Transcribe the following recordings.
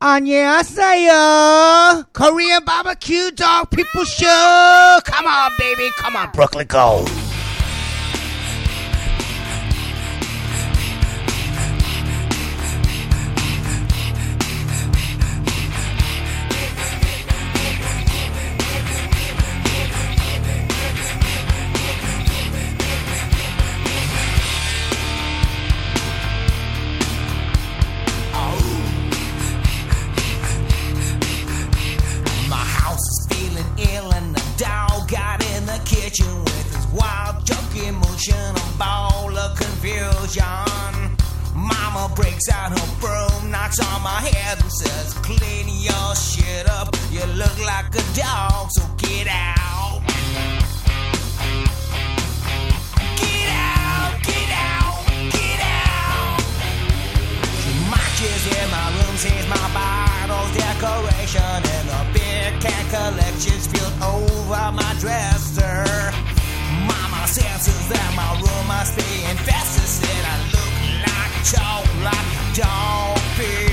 안녕하세요. Korean barbecue dog people show. Come on, baby. Come on, Brooklyn, go. Your shit up. You look like a dog, so get out. Get out, get out, get out. Matches in my room, sees my bottles, decoration, and a big cat collection spilled over my dresser. Mama senses that my room must be infested, said I look like chalk, like dog people.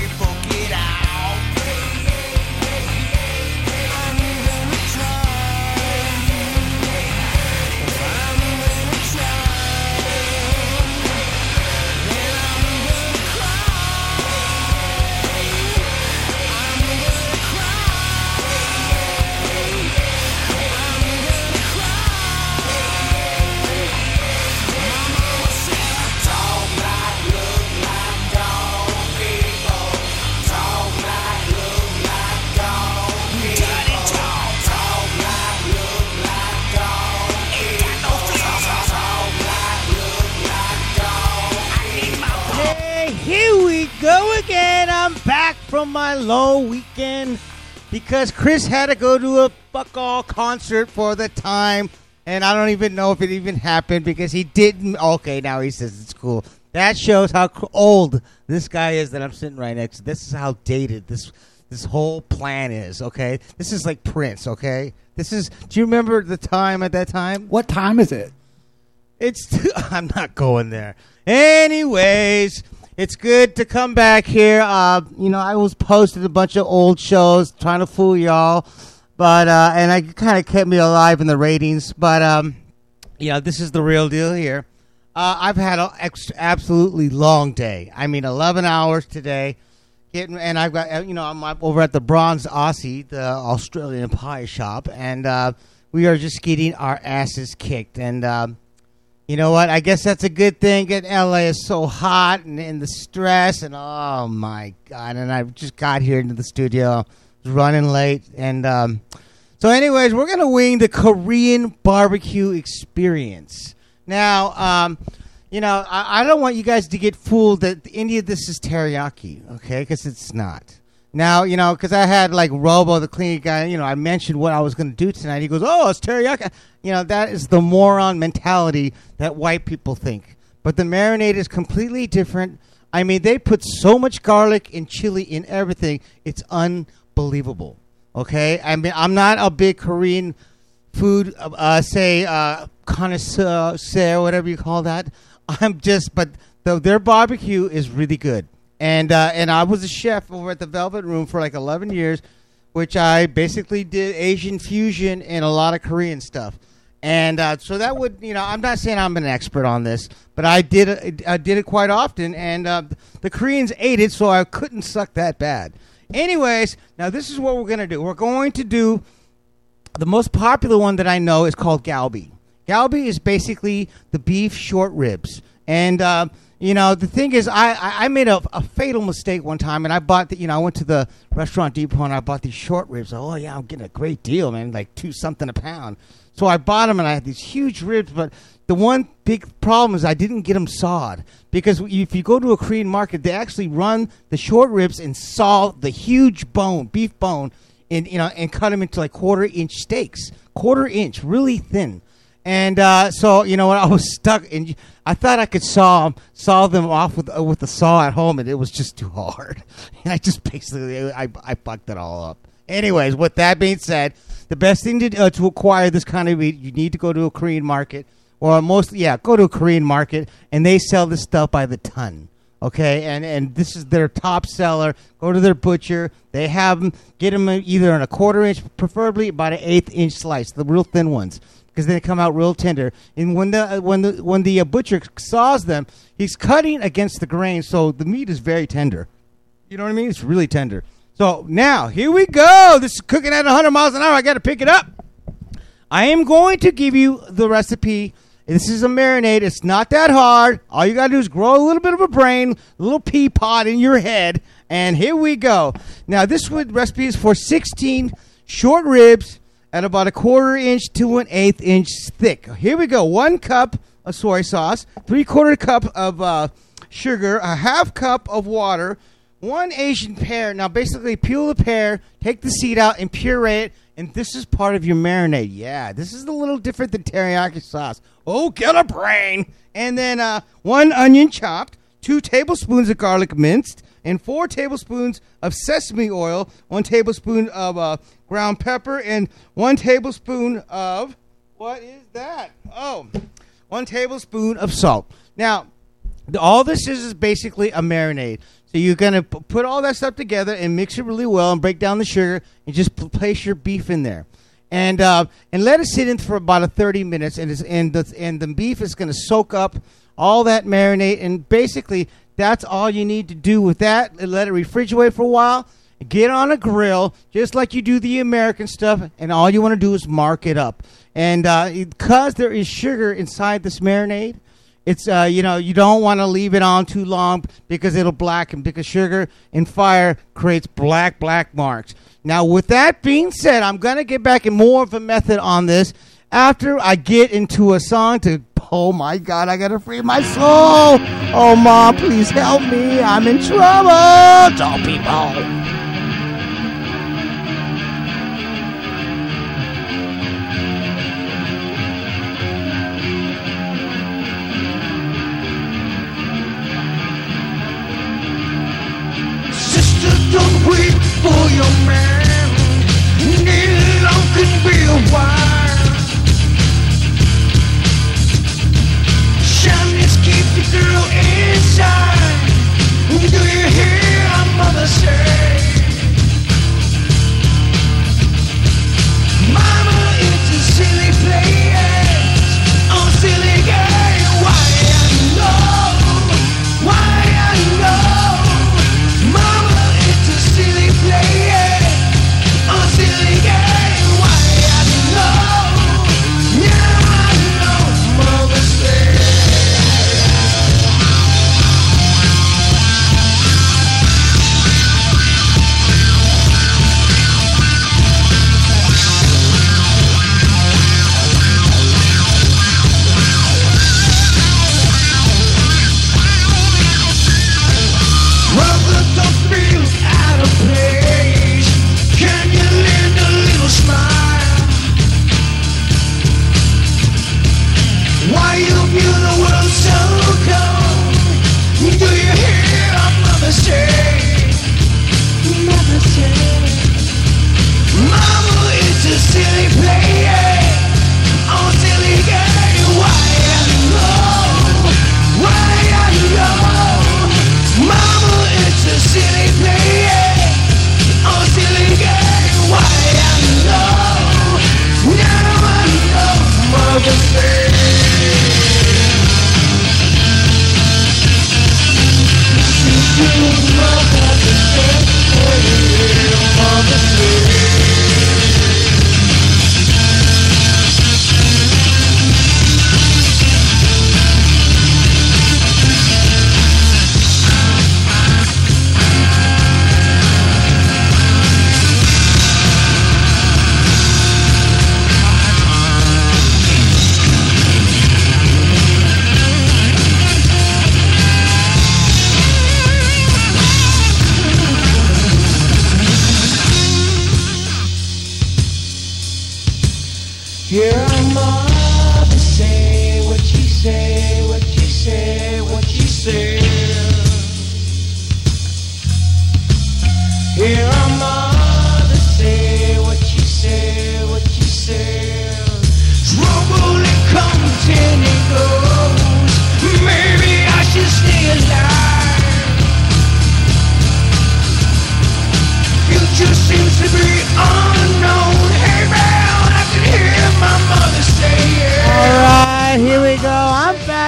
From my low weekend because Chris had to go to a fuck all concert for the time, and I don't even know if it even happened because he didn't. Okay, now he says it's cool. That shows how old this guy is that I'm sitting right next to. This is how dated this this whole plan is. Okay, this is like Prince. Okay, this is. Do you remember the time at that time? What time is it? It's I'm not going there. Anyways, it's good to come back here. Uh, you know, I was posted a bunch of old shows trying to fool y'all, but uh, and I kind of kept me alive in the ratings. But um, you know, this is the real deal here. Uh, I've had an ex- absolutely long day. I mean, 11 hours today. Getting, and I've got you know I'm over at the Bronzed Aussie, the Australian pie shop, and uh, we are just getting our asses kicked. And um, you know what? I guess that's a good thing. Getting LA is so hot and, and the stress and oh my god! And I just got here into the studio, running late, and um, so anyways, we're gonna wing the Korean barbecue experience. Now, um, you know, I, I don't want you guys to get fooled that any of this is teriyaki, okay? Because it's not. Now, you know, because I had like Robo, the cleaning guy, you know, I mentioned what I was going to do tonight. He goes, oh, it's teriyaki. You know, that is the moron mentality that white people think. But the marinade is completely different. I mean, they put so much garlic and chili in everything, it's unbelievable. Okay? I mean, I'm not a big Korean food, uh, uh, say, uh, connoisseur, whatever you call that. I'm just, but the, their barbecue is really good. And uh, and I was a chef over at the Velvet Room for like 11 years, which I basically did Asian fusion and a lot of Korean stuff. And uh, so that would, you know, I'm not saying I'm an expert on this, but I did I did it quite often, and uh, the Koreans ate it, so I couldn't suck that bad. Anyways, now this is what we're gonna do. We're going to do the most popular one that I know is called galbi. Galbi is basically the beef short ribs, and uh, you know the thing is, I I made a, a fatal mistake one time, and I bought the you know I went to the restaurant Depot and I bought these short ribs. Oh yeah, I'm getting a great deal, man, like two something a pound. So I bought them, and I had these huge ribs, but the one big problem is I didn't get them sawed because if you go to a Korean market, they actually run the short ribs and saw the huge bone, beef bone, and you know, and cut them into like quarter inch steaks, quarter inch, really thin. And uh, so you know what, I was stuck, and I thought I could saw saw them off with uh, with the saw at home, and it was just too hard. And I just basically I I fucked it all up. Anyways, with that being said, the best thing to uh, to acquire this kind of meat, you need to go to a Korean market, or most yeah, go to a Korean market, and they sell this stuff by the ton. Okay, and and this is their top seller. Go to their butcher. They have them. Get them either in a quarter inch, preferably about an eighth inch slice, the real thin ones, because they come out real tender. And when the when the when the uh, butcher saws them, he's cutting against the grain, so the meat is very tender. You know what I mean? It's really tender. So now here we go. This is cooking at 100 miles an hour. I got to pick it up. I am going to give you the recipe. This is a marinade. It's not that hard. All you got to do is grow a little bit of a brain, a little pea pod in your head, and here we go. Now, this recipe is for 16 short ribs at about a quarter inch to an eighth inch thick. Here we go. One cup of soy sauce, three quarter cup of uh, sugar, a half cup of water, one Asian pear. Now, basically, peel the pear, take the seed out, and puree it. And this is part of your marinade. Yeah, this is a little different than teriyaki sauce. Oh, get a brain! And then uh, one onion chopped, two tablespoons of garlic minced, and four tablespoons of sesame oil, one tablespoon of uh, ground pepper, and one tablespoon of what is that? Oh, one tablespoon of salt. Now, all this is is basically a marinade. So you're gonna p- put all that stuff together and mix it really well and break down the sugar and just p- place your beef in there, and uh, and let it sit in for about a 30 minutes and and the and the beef is gonna soak up all that marinade and basically that's all you need to do with that. Let it refrigerate for a while. Get on a grill just like you do the American stuff, and all you want to do is mark it up. And because there is sugar inside this marinade, it's uh, you know you don't want to leave it on too long because it'll blacken because sugar and fire creates black black marks. Now, with that being said, I'm gonna get back in more of a method on this after I get into a song to. Oh my God! I gotta free my soul. Oh, mom, please help me. I'm in trouble. People. Sister,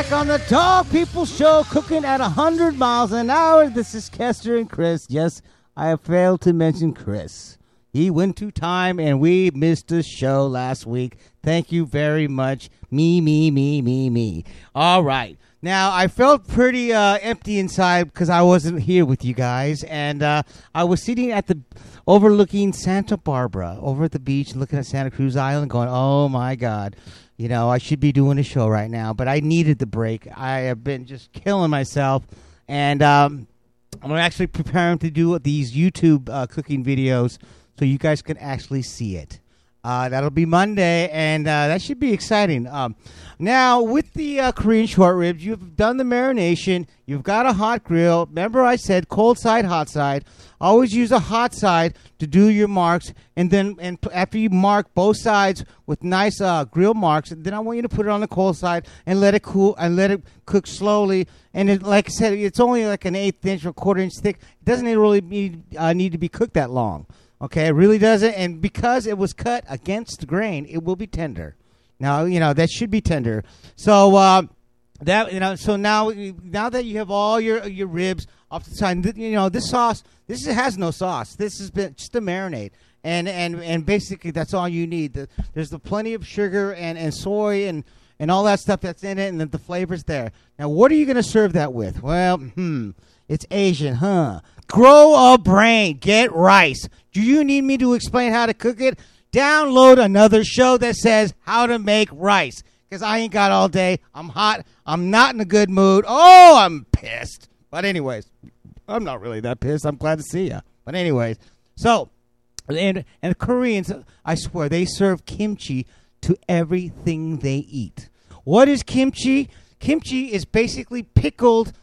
the Dog People Show, cooking at 100 miles an hour. This is Kester and Chris. Yes, I have failed to mention Chris. He went to time and we missed the show last week. Thank you very much. Me, me, me, me, me. All right. Now, I felt pretty uh, empty inside because I wasn't here with you guys. And uh, I was sitting at the overlooking Santa Barbara over at the beach, looking at Santa Cruz Island, going, oh my God. You know, I should be doing a show right now, but I needed the break. I have been just killing myself. And um, I'm actually preparing to do these YouTube uh, cooking videos so you guys can actually see it. Uh, that'll be Monday, and uh, that should be exciting. Um, now, with the uh, Korean short ribs, you've done the marination. You've got a hot grill. Remember, I said cold side, hot side. Always use a hot side to do your marks, and then and after you mark both sides with nice uh, grill marks, then I want you to put it on the cold side and let it cool and let it cook slowly. And it, like I said, it's only like an eighth inch or quarter inch thick. It doesn't really need, uh, need to be cooked that long. Okay, it really doesn't. And because it was cut against the grain, it will be tender. Now, you know, that should be tender. So, uh, that you know, so now now that you have all your your ribs off the side, you know, this sauce this has no sauce. This has been just a marinade. And and and basically that's all you need. The, there's the plenty of sugar and, and soy and and all that stuff that's in it, and the, the flavors there. Now, what are you going to serve that with? Well, hmm, it's Asian, huh? Grow a brain, get rice. Do you need me to explain how to cook it? Download another show that says how to make rice. Because I ain't got all day. I'm hot. I'm not in a good mood. Oh, I'm pissed. But anyways, I'm not really that pissed. I'm glad to see you. But anyways, so and and the Koreans, I swear, they serve kimchi to everything they eat. What is kimchi? Kimchi is basically pickled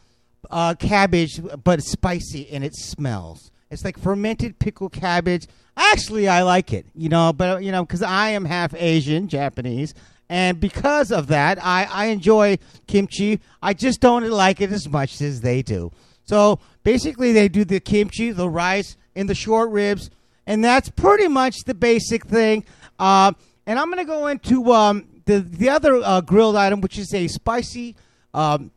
uh, cabbage, but it's spicy and it smells. It's like fermented pickled cabbage. Actually, I like it, you know, but you know, because I am half Asian, Japanese, and because of that, I, I enjoy kimchi. I just don't like it as much as they do. So basically, they do the kimchi, the rice, and the short ribs, and that's pretty much the basic thing. Uh, and I'm going to go into um, the the other uh, grilled item, which is a spicy. Um,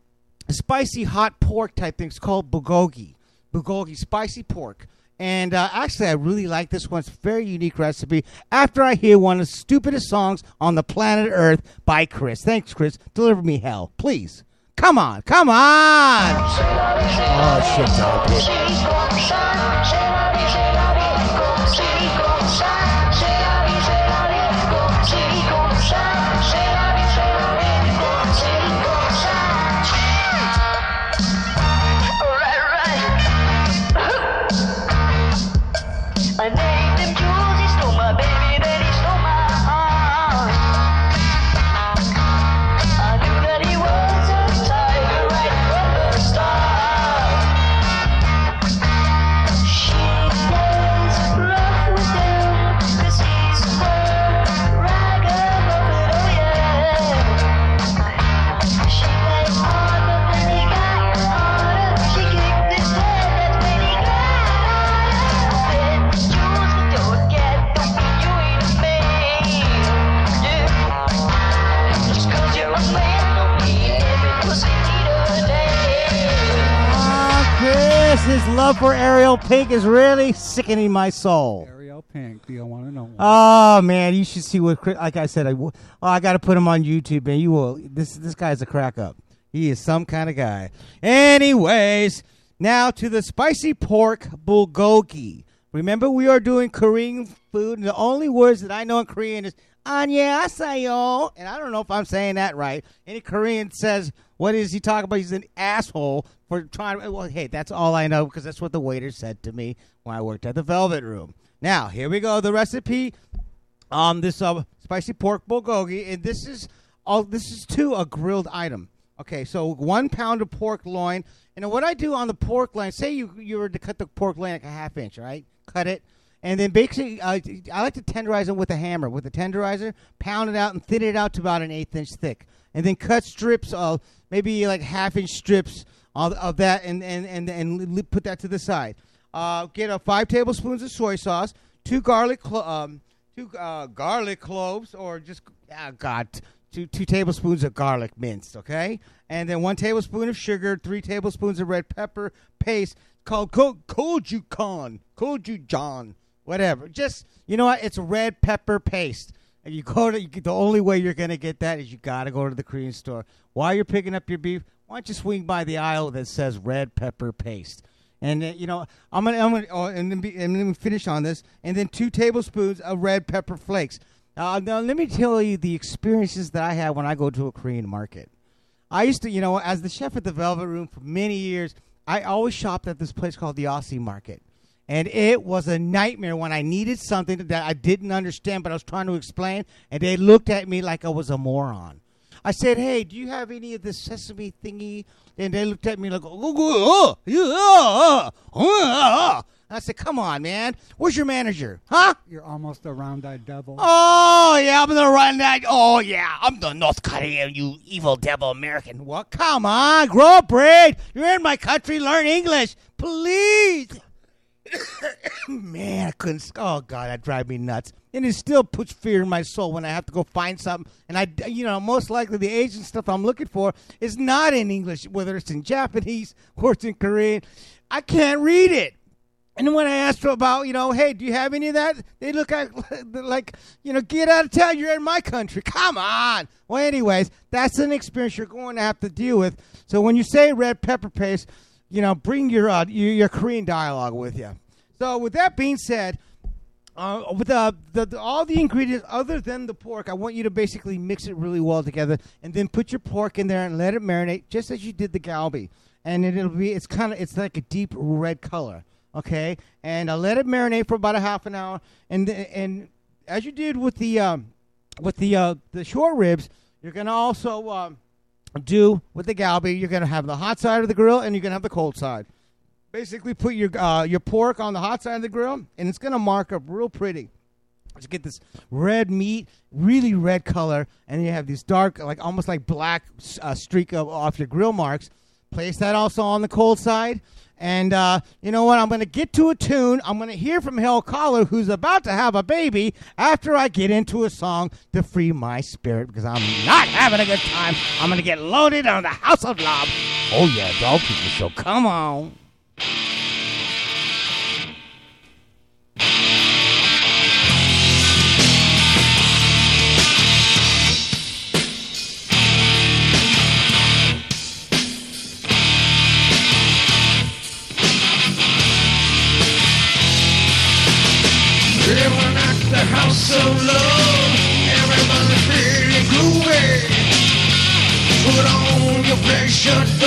spicy hot pork type thing. It's called bulgogi. Bulgogi, spicy pork. And uh, actually, I really like this one. It's a very unique recipe. After I hear one of the stupidest songs on the planet Earth by Chris. Thanks, Chris. Deliver me hell, please. Come on, come on. Oh shit, Pink is really sickening my soul. Ariel Pink. Do you want to know? Oh man, you should see what. Chris- Like I said, I, oh, I got to put him on YouTube, man. You will. This this guy's a crack up. He is some kind of guy. Anyways, now to the spicy pork bulgogi. Remember, we are doing Korean food, and the only words that I know in Korean is " Annyeonghaseyo. And I don't know if I'm saying that right. Any Korean says, what is he talking about? He's an asshole for trying. Well, hey, that's all I know because that's what the waiter said to me when I worked at the Velvet Room. Now, here we go. The recipe on um, this uh, spicy pork bulgogi. And this is all. This is too a grilled item. Okay, so one pound of pork loin. And what I do on the pork loin, say you you were to cut the pork loin like a half inch, right? Cut it and then basically uh, i like to tenderize them with a hammer. With a tenderizer pound it out and thin it out to about an eighth inch thick. And then cut strips of maybe like half inch strips of, that and and and, and put that to the side. Uh, get uh, five tablespoons of soy sauce two garlic clo- um, two uh, garlic cloves or just ah, God, two two tablespoons of garlic minced, okay, and then one tablespoon of sugar, three tablespoons of red pepper paste called ko- kojukan, kojujan, whatever. Just you know what? It's red pepper paste. And you go to you, the only way you're gonna get that is you gotta go to the Korean store. While you're picking up your beef, why don't you swing by the aisle that says red pepper paste? And uh, you know, I'm gonna, I'm gonna, oh, and then, be, and finish on this, and then two tablespoons of red pepper flakes. Uh, now, let me tell you the experiences that I had when I go to a Korean market. I used to, you know, as the chef at the Velvet Room for many years, I always shopped at this place called the Assi Market. And it was a nightmare when I needed something that I didn't understand, but I was trying to explain, and they looked at me like I was a moron. I said, "Hey, do you have any of this sesame thingy?" And they looked at me like, "Oh, oh, oh, oh, oh." oh, oh, oh I said, "Come on, man. Where's your manager? Huh?" You're almost a round-eyed devil. Oh yeah, I'm the round-eyed. Oh yeah, I'm the North Korean, you evil devil American. What? Come on, grow up, braid. You're in my country. Learn English, please. Man, I couldn't. Oh God, that drives me nuts. And it still puts fear in my soul when I have to go find something. And I, you know, most likely the Asian stuff I'm looking for is not in English, whether it's in Japanese or it's in Korean. I can't read it. And when I asked about, you know, hey, do you have any of that? They look at like, you know, get out of town. You're in my country. Come on. Well, anyways, that's an experience you're going to have to deal with. So when you say red pepper paste, you know, bring your uh, your, your Korean dialogue with you. So with that being said, uh, with the, the, the all the ingredients other than the pork, I want you to basically mix it really well together, and then put your pork in there and let it marinate, just as you did the galbi. And it, it'll be it's kind of it's like a deep red color, okay? And I let it marinate for about a half an hour, and and as you did with the um, with the uh, the short ribs, you're gonna also um, do with the galbi. You're gonna have the hot side of the grill, and you're gonna have the cold side basically put your uh, your pork on the hot side of the grill, and it's gonna mark up real pretty. You get this red meat, really red color, and you have these dark, like almost like black uh, streak of, off your grill marks. Place that also on the cold side. And uh, you know what? I'm going to get to a tune. I'm going to hear from Hell Collar, who's about to have a baby, after I get into a song to free my spirit because I'm not having a good time. I'm going to get loaded on the House of Love. Oh, yeah, dog people. So come on. So low, everybody's feeling groovy. Put on your don't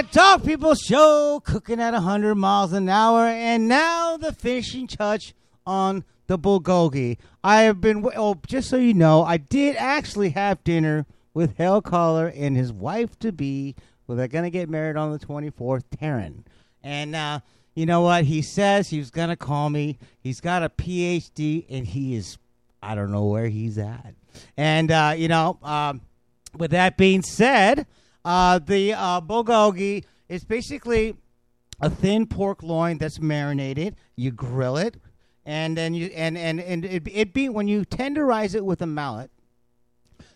The Dog People Show, cooking at 100 miles an hour, and now the finishing touch on the bulgogi. I have been, oh, just so you know, I did actually have dinner with Hale Collar and his wife to be, who they're going to get married on the 24th, Taryn. And uh, you know what? He says he's going to call me. He's got a PhD, and he is, I don't know where he's at. And, uh, you know, um, with that being said, uh, the uh, bulgogi is basically a thin pork loin that's marinated. You grill it, and then you and and and it, it be when you tenderize it with a mallet,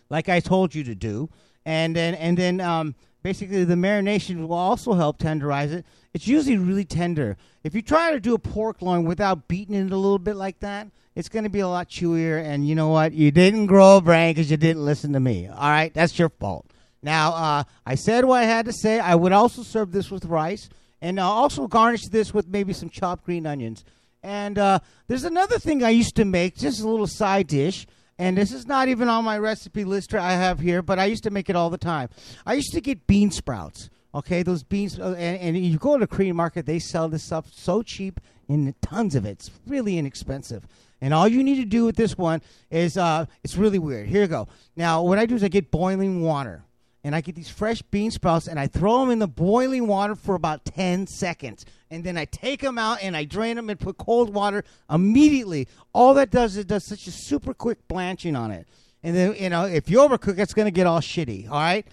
like I told you to do, and then and then um, basically the marination will also help tenderize it. It's usually really tender. If you try to do a pork loin without beating it a little bit like that, it's going to be a lot chewier. And you know what? You didn't grow a brain because you didn't listen to me. All right, that's your fault. Now, uh, I said what I had to say. I would also serve this with rice, and uh, also garnish this with maybe some chopped green onions. And uh, there's another thing I used to make, just a little side dish. And this is not even on my recipe list I have here, but I used to make it all the time. I used to get bean sprouts. Okay, those beans, uh, and, and you go to the Korean market, they sell this stuff so cheap and tons of it. It's really inexpensive. And all you need to do with this one is, uh, it's really weird. Here you go. Now, what I do is I get boiling water and I get these fresh bean sprouts and I throw them in the boiling water for about 10 seconds. And then I take them out and I drain them and put cold water immediately. All that does is it does such a super quick blanching on it. And then, you know, if you overcook, it's going to get all shitty. All right?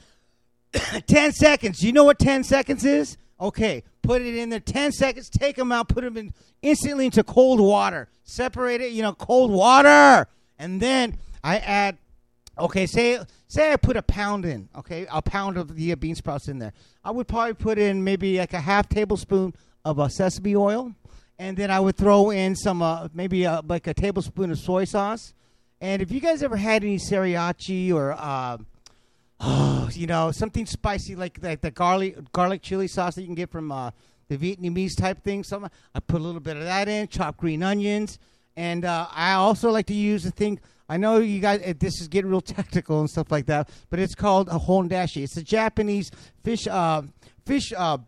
10 seconds. You know what 10 seconds is? Okay, put it in there. 10 seconds, take them out, put them in instantly into cold water. Separate it, you know, cold water. And then I add Okay, say say I put a pound in. Okay, a pound of the bean sprouts in there. I would probably put in maybe like a half tablespoon of uh, sesame oil, and then I would throw in some uh, maybe uh, like a tablespoon of soy sauce. And if you guys ever had any sriracha or uh, oh, you know something spicy like like the garlic garlic chili sauce that you can get from uh, the Vietnamese type thing, some I put a little bit of that in, chopped green onions, and uh, I also like to use the thing. I know you guys, uh, this is getting real technical and stuff like that, but it's called a hondashi. It's a Japanese fish, uh, fish, uh,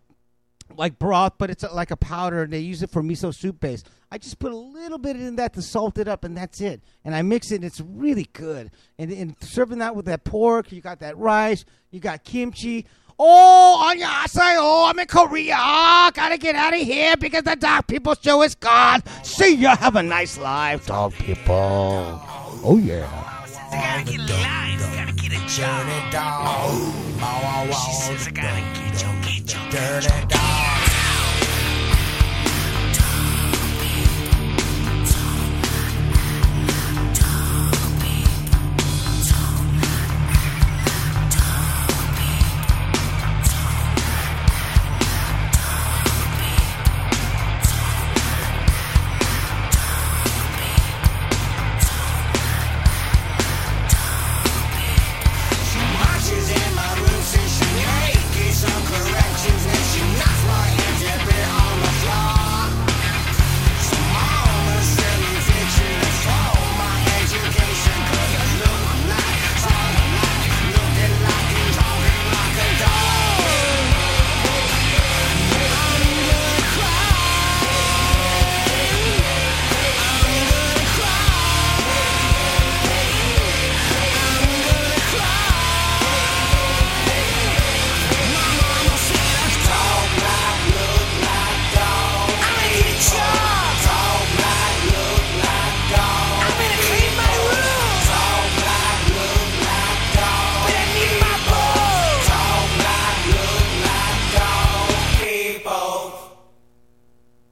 like broth, but it's like a powder, and they use it for miso soup base. I just put a little bit in that to salt it up, and that's it. And I mix it, and it's really good. And, and serving that with that pork, you got that rice, you got kimchi. Oh, annyeonghaseyo, I'm in Korea. Gotta get out of here because the dog people show is gone. See ya. Have a nice life, dog people. Oh, yeah. Dirty dog. She says I gotta get you, get you, get you. Dirty dog.